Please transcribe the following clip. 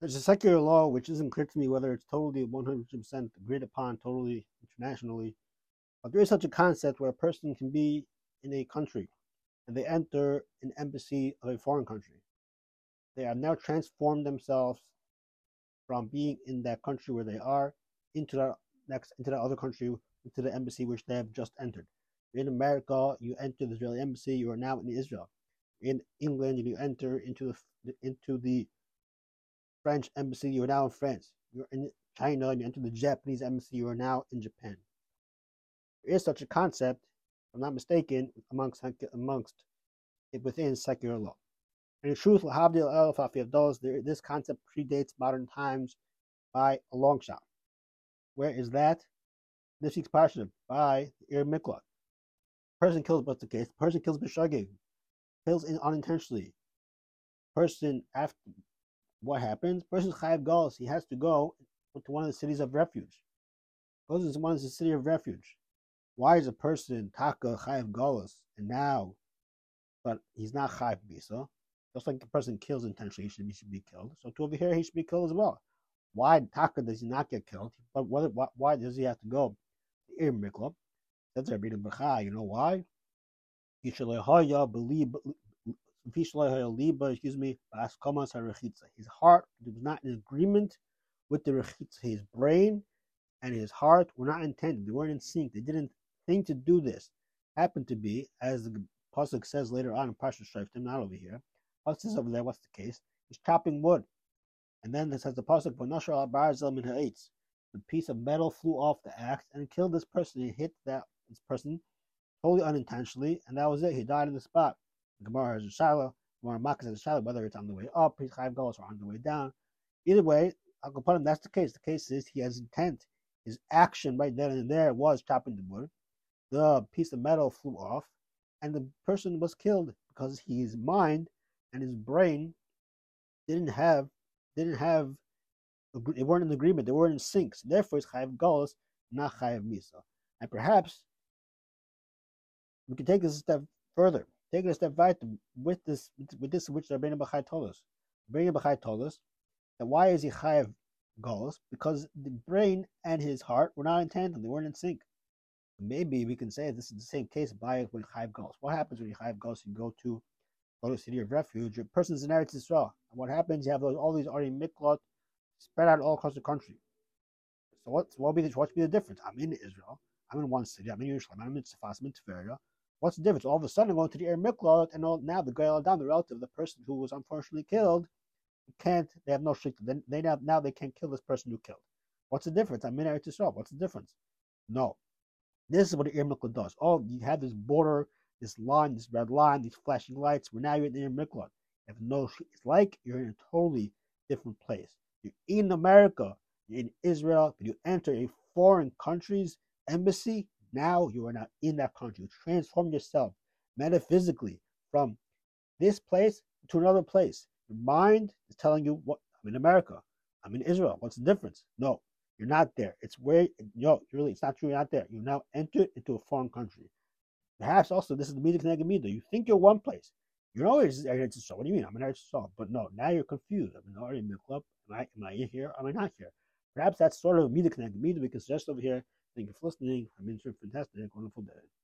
There's a secular law which isn't clear to me whether it's totally 100% agreed upon totally internationally, but there is such a concept where a person can be in a country and they enter an embassy of a foreign country. They have now transformed themselves from being in that country where they are into that next into that other country into the embassy which they have just entered. In America, you enter the Israeli embassy, you are now in Israel. In England, you enter into the into the French embassy, you are now in France. You're in China, and you enter the Japanese embassy, you are now in Japan. There is such a concept, if I'm not mistaken, amongst amongst it within secular law. And in truth, this concept predates modern times by a long shot. Where is that? This week's parsha by Ir Miklat. Person kills, what's the case? Person kills b'shagig, kills unintentionally. Person after what happens? Person's chayav goes. He has to go to one of the cities of refuge. Goes to one of the city of refuge. Why is a person taka chayav golas and now, but he's not chayav misa? Just like the person kills intentionally, he should be, should be killed. So to over here, he should be killed as well. Why taka does he not get killed? But what, why does he have to go? to Ir Miklat. That's our reading You know why? believe excuse me, his heart was not in agreement with the retzicha. His brain and his heart were not intended. They weren't in sync. They didn't think to do this. Happened to be, as the pasuk says later on in Parsha Shoftim, not over here. Pasuk says over there, what's the case? He's chopping wood, and then it says the pasuk. The piece of metal flew off the axe and killed this person. He hit that this person totally unintentionally, and that was it. He died in the spot. Gemara has a shiloh. Gemara Makkah has a shiloh, whether it's on the way up, he's five golos, or on the way down. Either way, him. That's the case. The case is he has intent. His action right then and there was chopping the wood. The piece of metal flew off, and the person was killed because his mind and his brain didn't have didn't have they weren't in agreement. They weren't in sync. So therefore, it's chayav golos, not chayav misa. And perhaps we can take this a step further. Take it a step further with this, with this which Rabbeinu Bachai told us. Rabbeinu Bachai told us that why is he chayav golos? Because the brain and his heart were not in tandem; they weren't in sync. Maybe we can say this is the same case by with chayav golos. What happens when you chayav golos? You go to go to city of refuge. A person's in Eretz Yisrael. And what happens? You have those, all these arei miklat spread out all across the country. So what what be the what be the difference? I'm in Israel. I'm in one city. I'm in Yerushalayim. I'm in Tzfas. I'm in Tveria. What's the difference? All of a sudden, going to the Ir Miklot, and all, now the Goel HaDam, the relative, of the person who was unfortunately killed, can't. They have no shikta. Then they now now they can't kill this person who killed. What's the difference? I'm in Eretz Yisrael. What's the difference? No. This is what the Ir Miklot does. Oh, you have this border, this line, this red line, these flashing lights. We're now you're in the Ir Miklot. Have no. It's like you're in a totally different place. You're in America. You're in Israel. But you enter a foreign country's embassy now you are not in that country. You transform yourself metaphysically from this place to another place. Your mind is telling you what I'm in America. I'm in Israel. What's the difference? No, you're not there. It's where no, really, it's not true. You're not there. You now entered into a foreign country. Perhaps also this is the midah k'neged midah. You think you're one place. You're always Eretz Yisrael. What do you mean? I'm in Eretz Yisrael. But no, now you're confused. I'm in already in the club. Am I am I here? Am I not here? Perhaps that's sort of midah k'neged midah we can suggest over here Thank you for listening. I've been fantastic. Wonderful day.